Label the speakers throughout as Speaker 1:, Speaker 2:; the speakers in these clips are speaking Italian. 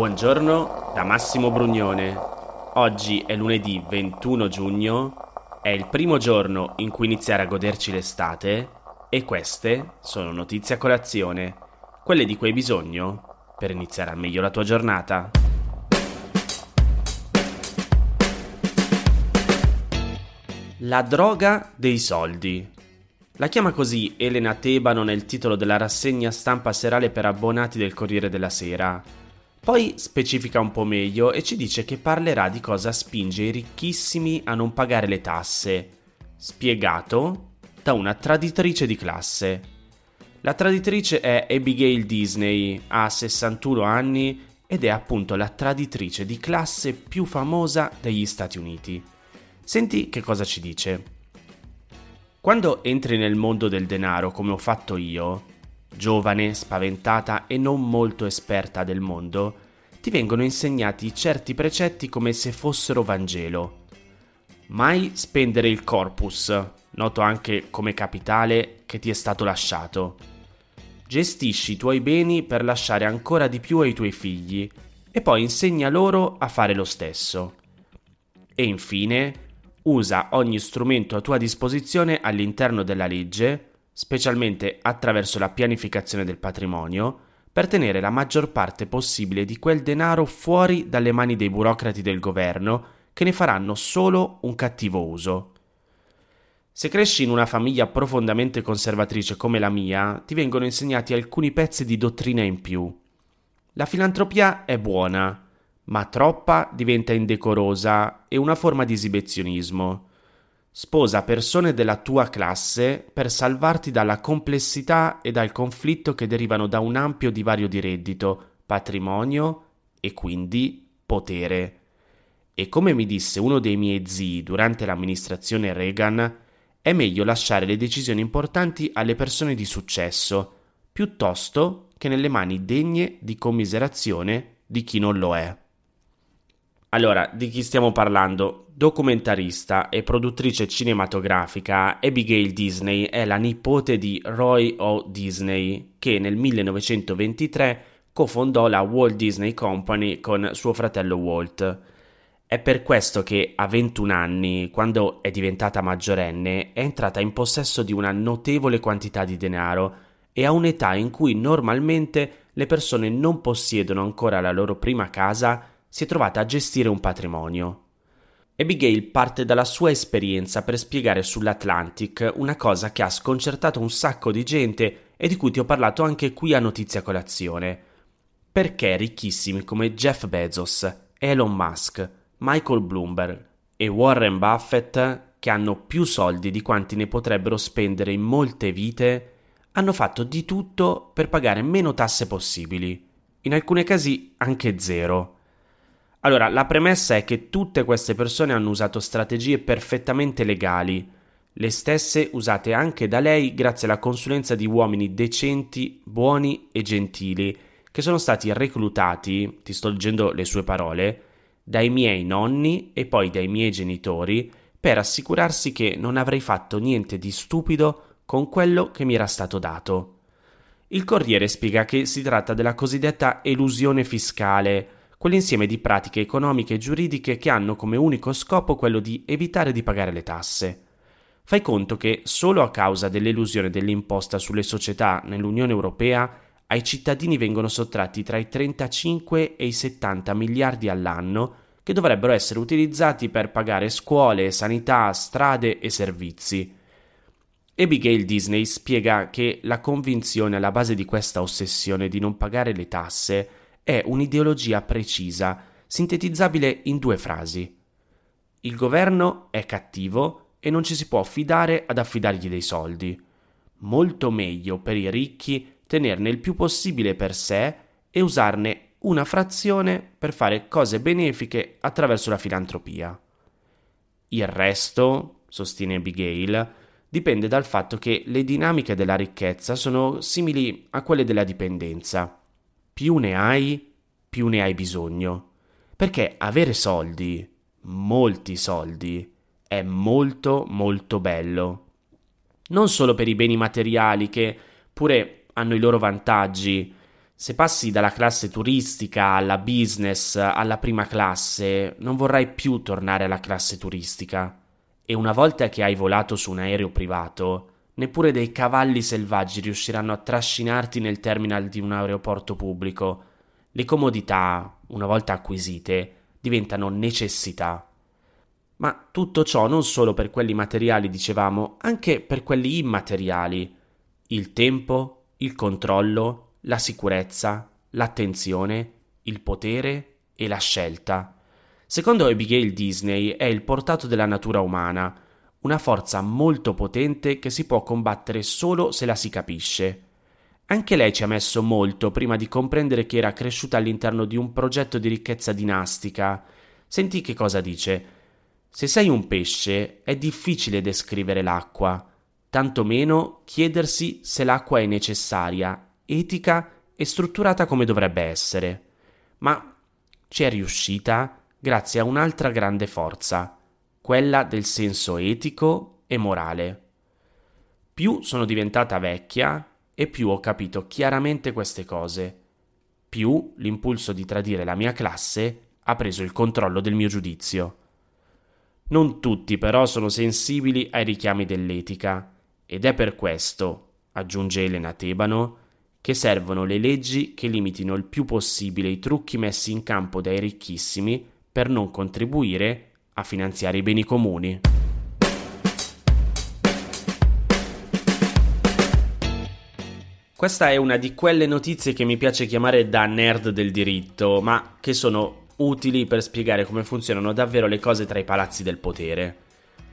Speaker 1: Buongiorno da Massimo Brugnone. Oggi è lunedì 21 giugno, è il primo giorno in cui iniziare a goderci l'estate e queste sono notizie a colazione, quelle di cui hai bisogno per iniziare al meglio la tua giornata. La droga dei soldi. La chiama così Elena Tebano nel titolo della rassegna stampa serale per abbonati del Corriere della Sera. Poi specifica un po' meglio e ci dice che parlerà di cosa spinge i ricchissimi a non pagare le tasse, spiegato da una traditrice di classe. La traditrice è Abigail Disney, ha 61 anni ed è appunto la traditrice di classe più famosa degli Stati Uniti. Senti che cosa ci dice. Quando entri nel mondo del denaro come ho fatto io, giovane, spaventata e non molto esperta del mondo, ti vengono insegnati certi precetti come se fossero Vangelo. Mai spendere il corpus, noto anche come capitale, che ti è stato lasciato. Gestisci i tuoi beni per lasciare ancora di più ai tuoi figli e poi insegna loro a fare lo stesso. E infine, usa ogni strumento a tua disposizione all'interno della legge, specialmente attraverso la pianificazione del patrimonio, per tenere la maggior parte possibile di quel denaro fuori dalle mani dei burocrati del governo che ne faranno solo un cattivo uso. Se cresci in una famiglia profondamente conservatrice come la mia, ti vengono insegnati alcuni pezzi di dottrina in più. La filantropia è buona, ma troppa diventa indecorosa e una forma di esibizionismo. Sposa persone della tua classe per salvarti dalla complessità e dal conflitto che derivano da un ampio divario di reddito, patrimonio e quindi potere. E come mi disse uno dei miei zii durante l'amministrazione Reagan, è meglio lasciare le decisioni importanti alle persone di successo, piuttosto che nelle mani degne di commiserazione di chi non lo è. Allora, di chi stiamo parlando? Documentarista e produttrice cinematografica, Abigail Disney è la nipote di Roy O. Disney, che nel 1923 cofondò la Walt Disney Company con suo fratello Walt. È per questo che a 21 anni, quando è diventata maggiorenne, è entrata in possesso di una notevole quantità di denaro e a un'età in cui normalmente le persone non possiedono ancora la loro prima casa si è trovata a gestire un patrimonio. Abigail parte dalla sua esperienza per spiegare sull'Atlantic una cosa che ha sconcertato un sacco di gente e di cui ti ho parlato anche qui a Notizia Colazione. Perché ricchissimi come Jeff Bezos, Elon Musk, Michael Bloomberg e Warren Buffett, che hanno più soldi di quanti ne potrebbero spendere in molte vite, hanno fatto di tutto per pagare meno tasse possibili, in alcuni casi anche zero. Allora, la premessa è che tutte queste persone hanno usato strategie perfettamente legali, le stesse usate anche da lei grazie alla consulenza di uomini decenti, buoni e gentili, che sono stati reclutati, ti sto leggendo le sue parole, dai miei nonni e poi dai miei genitori per assicurarsi che non avrei fatto niente di stupido con quello che mi era stato dato. Il Corriere spiega che si tratta della cosiddetta elusione fiscale, quell'insieme di pratiche economiche e giuridiche che hanno come unico scopo quello di evitare di pagare le tasse. Fai conto che solo a causa dell'elusione dell'imposta sulle società nell'Unione Europea ai cittadini vengono sottratti tra i 35 e i 70 miliardi all'anno che dovrebbero essere utilizzati per pagare scuole, sanità, strade e servizi. Abigail Disney spiega che la convinzione alla base di questa ossessione di non pagare le tasse è un'ideologia precisa, sintetizzabile in due frasi. Il governo è cattivo e non ci si può fidare ad affidargli dei soldi. Molto meglio per i ricchi tenerne il più possibile per sé e usarne una frazione per fare cose benefiche attraverso la filantropia. Il resto, sostiene Abigail, dipende dal fatto che le dinamiche della ricchezza sono simili a quelle della dipendenza più ne hai, più ne hai bisogno. Perché avere soldi, molti soldi, è molto molto bello. Non solo per i beni materiali che pure hanno i loro vantaggi, Se passi dalla classe turistica alla business alla prima classe, non vorrai più tornare alla classe turistica. E una volta che hai volato su un aereo privato, neppure dei cavalli selvaggi riusciranno a trascinarti nel terminal di un aeroporto pubblico. Le comodità, una volta acquisite, diventano necessità. Ma tutto ciò non solo per quelli materiali, dicevamo, anche per quelli immateriali. Il tempo, il controllo, la sicurezza, l'attenzione, il potere e la scelta. Secondo Abigail Disney è il portato della natura umana, una forza molto potente che si può combattere solo se la si capisce. Anche lei ci ha messo molto prima di comprendere che era cresciuta all'interno di un progetto di ricchezza dinastica. Senti che cosa dice. Se sei un pesce è difficile descrivere l'acqua, tanto meno chiedersi se l'acqua è necessaria etica e strutturata come dovrebbe essere. Ma ci è riuscita grazie a un'altra grande forza, quella del senso etico e morale. Più sono diventata vecchia e più ho capito chiaramente queste cose, più l'impulso di tradire la mia classe ha preso il controllo del mio giudizio. Non tutti però sono sensibili ai richiami dell'etica, ed è per questo, aggiunge Elena Tebano, che servono le leggi che limitino il più possibile i trucchi messi in campo dai ricchissimi per non contribuire a finanziare i beni comuni. Questa è una di quelle notizie che mi piace chiamare da nerd del diritto, ma che sono utili per spiegare come funzionano davvero le cose tra i palazzi del potere.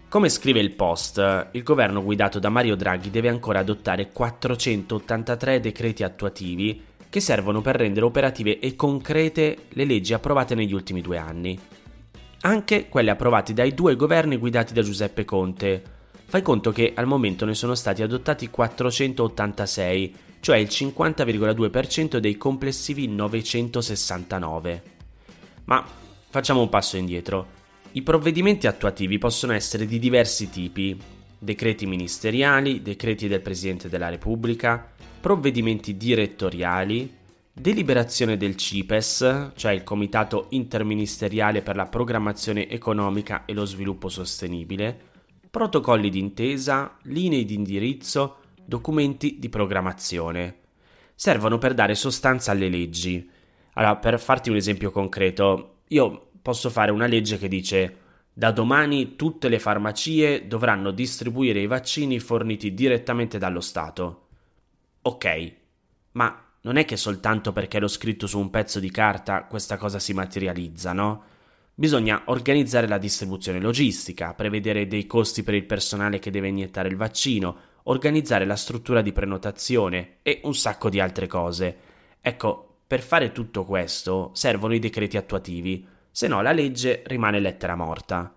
Speaker 1: Come scrive il Post, il governo guidato da Mario Draghi deve ancora adottare 483 decreti attuativi che servono per rendere operative e concrete le leggi approvate negli ultimi due anni. Anche quelle approvate dai due governi guidati da Giuseppe Conte. Fai conto che al momento ne sono stati adottati 486, cioè il 50,2% dei complessivi 969. Ma facciamo un passo indietro. I provvedimenti attuativi possono essere di diversi tipi, decreti ministeriali, decreti del Presidente della Repubblica, provvedimenti direttoriali, deliberazione del CIPES, cioè il Comitato Interministeriale per la Programmazione Economica e lo Sviluppo Sostenibile, protocolli d'intesa, linee di indirizzo, documenti di programmazione. Servono per dare sostanza alle leggi. Allora, per farti un esempio concreto, io posso fare una legge che dice da domani tutte le farmacie dovranno distribuire i vaccini forniti direttamente dallo Stato. Ok, ma non è che soltanto perché l'ho scritto su un pezzo di carta questa cosa si materializza, no? Bisogna organizzare la distribuzione logistica, prevedere dei costi per il personale che deve iniettare il vaccino, organizzare la struttura di prenotazione e un sacco di altre cose. Ecco, per fare tutto questo servono i decreti attuativi, se no la legge rimane lettera morta.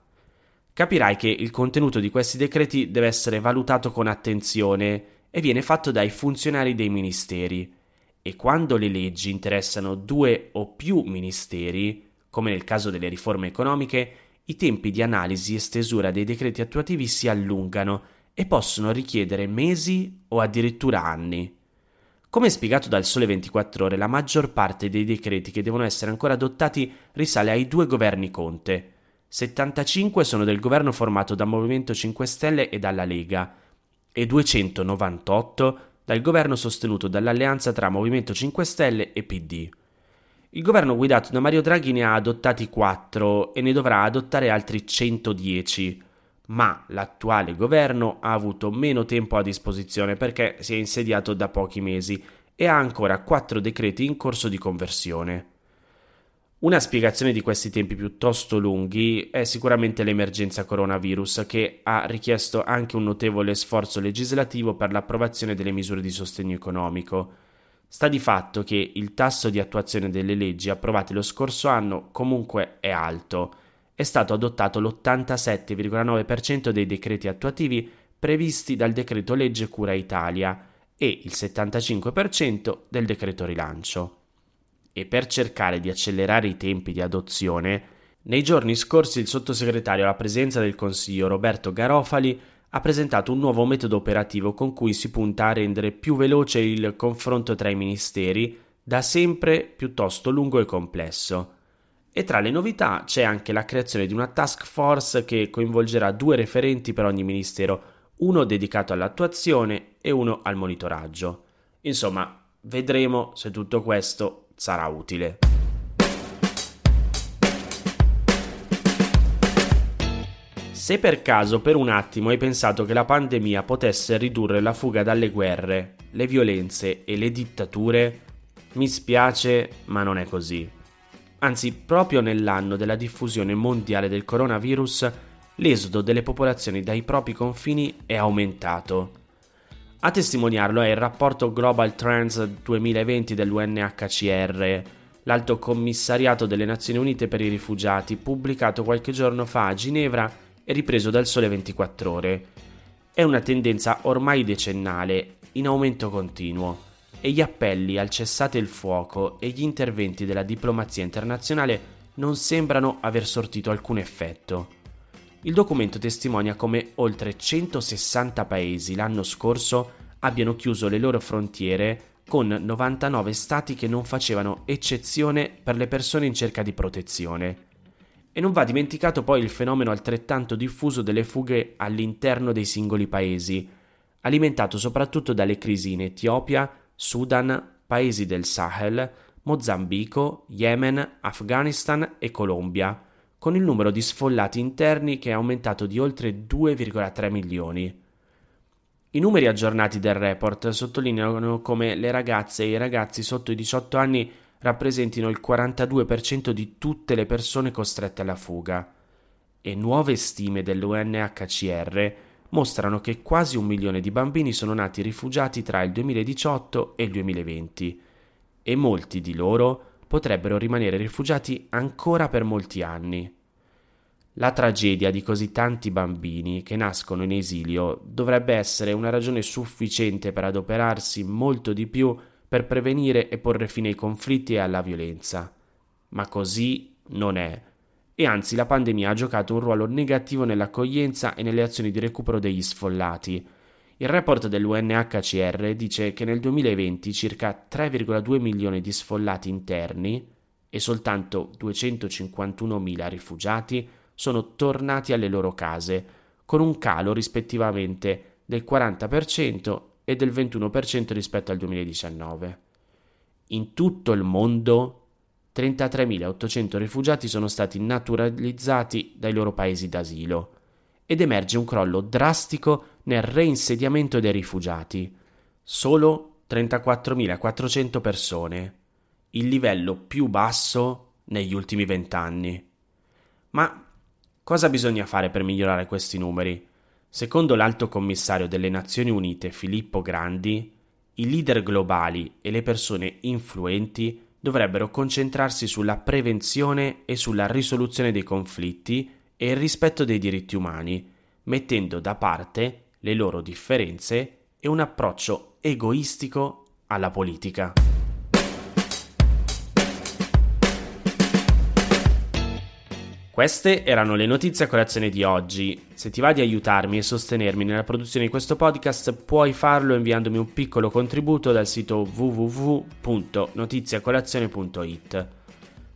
Speaker 1: Capirai che il contenuto di questi decreti deve essere valutato con attenzione e viene fatto dai funzionari dei ministeri. E quando le leggi interessano due o più ministeri, come nel caso delle riforme economiche, i tempi di analisi e stesura dei decreti attuativi si allungano e possono richiedere mesi o addirittura anni. Come spiegato dal Sole 24 ore, la maggior parte dei decreti che devono essere ancora adottati risale ai due governi Conte. 75 sono del governo formato da Movimento 5 Stelle e dalla Lega e 298 dal governo sostenuto dall'alleanza tra Movimento 5 Stelle e PD. Il governo guidato da Mario Draghi ne ha adottati 4 e ne dovrà adottare altri 110 ma l'attuale governo ha avuto meno tempo a disposizione perché si è insediato da pochi mesi e ha ancora quattro decreti in corso di conversione. Una spiegazione di questi tempi piuttosto lunghi è sicuramente l'emergenza coronavirus che ha richiesto anche un notevole sforzo legislativo per l'approvazione delle misure di sostegno economico. Sta di fatto che il tasso di attuazione delle leggi approvate lo scorso anno comunque è alto è stato adottato l'87,9% dei decreti attuativi previsti dal decreto legge Cura Italia e il 75% del decreto rilancio. E per cercare di accelerare i tempi di adozione, nei giorni scorsi il sottosegretario alla presenza del Consiglio Roberto Garofali ha presentato un nuovo metodo operativo con cui si punta a rendere più veloce il confronto tra i ministeri da sempre piuttosto lungo e complesso. E tra le novità c'è anche la creazione di una task force che coinvolgerà due referenti per ogni ministero, uno dedicato all'attuazione e uno al monitoraggio. Insomma, vedremo se tutto questo sarà utile. Se per caso per un attimo hai pensato che la pandemia potesse ridurre la fuga dalle guerre, le violenze e le dittature, mi spiace, ma non è così. Anzi, proprio nell'anno della diffusione mondiale del coronavirus, l'esodo delle popolazioni dai propri confini è aumentato. A testimoniarlo è il rapporto Global Trends 2020 dell'UNHCR, l'Alto Commissariato delle Nazioni Unite per i Rifugiati, pubblicato qualche giorno fa a Ginevra e ripreso dal Sole 24 ore. È una tendenza ormai decennale, in aumento continuo, e gli appelli al cessate il fuoco e gli interventi della diplomazia internazionale non sembrano aver sortito alcun effetto. Il documento testimonia come oltre 160 paesi l'anno scorso abbiano chiuso le loro frontiere con 99 stati che non facevano eccezione per le persone in cerca di protezione. E non va dimenticato poi il fenomeno altrettanto diffuso delle fughe all'interno dei singoli paesi, alimentato soprattutto dalle crisi in Etiopia, Sudan, paesi del Sahel, Mozambico, Yemen, Afghanistan e Colombia, con il numero di sfollati interni che è aumentato di oltre 2,3 milioni. I numeri aggiornati del report sottolineano come le ragazze e i ragazzi sotto i 18 anni rappresentino il 42% di tutte le persone costrette alla fuga e nuove stime dell'UNHCR mostrano che quasi un milione di bambini sono nati rifugiati tra il 2018 e il 2020 e molti di loro potrebbero rimanere rifugiati ancora per molti anni. La tragedia di così tanti bambini che nascono in esilio dovrebbe essere una ragione sufficiente per adoperarsi molto di più per prevenire e porre fine ai conflitti e alla violenza. Ma così non è. E anzi la pandemia ha giocato un ruolo negativo nell'accoglienza e nelle azioni di recupero degli sfollati. Il report dell'UNHCR dice che nel 2020 circa 3,2 milioni di sfollati interni e soltanto 251.000 rifugiati sono tornati alle loro case, con un calo rispettivamente del 40% e del 21% rispetto al 2019. In tutto il mondo 33.800 rifugiati sono stati naturalizzati dai loro paesi d'asilo ed emerge un crollo drastico nel reinsediamento dei rifugiati. Solo 34.400 persone, il livello più basso negli ultimi vent'anni. Ma cosa bisogna fare per migliorare questi numeri? Secondo l'alto commissario delle Nazioni Unite Filippo Grandi, i leader globali e le persone influenti dovrebbero concentrarsi sulla prevenzione e sulla risoluzione dei conflitti e il rispetto dei diritti umani, mettendo da parte le loro differenze e un approccio egoistico alla politica. Queste erano le notizie a colazione di oggi. Se ti va di aiutarmi e sostenermi nella produzione di questo podcast, puoi farlo inviandomi un piccolo contributo dal sito www.notiziacolazione.it.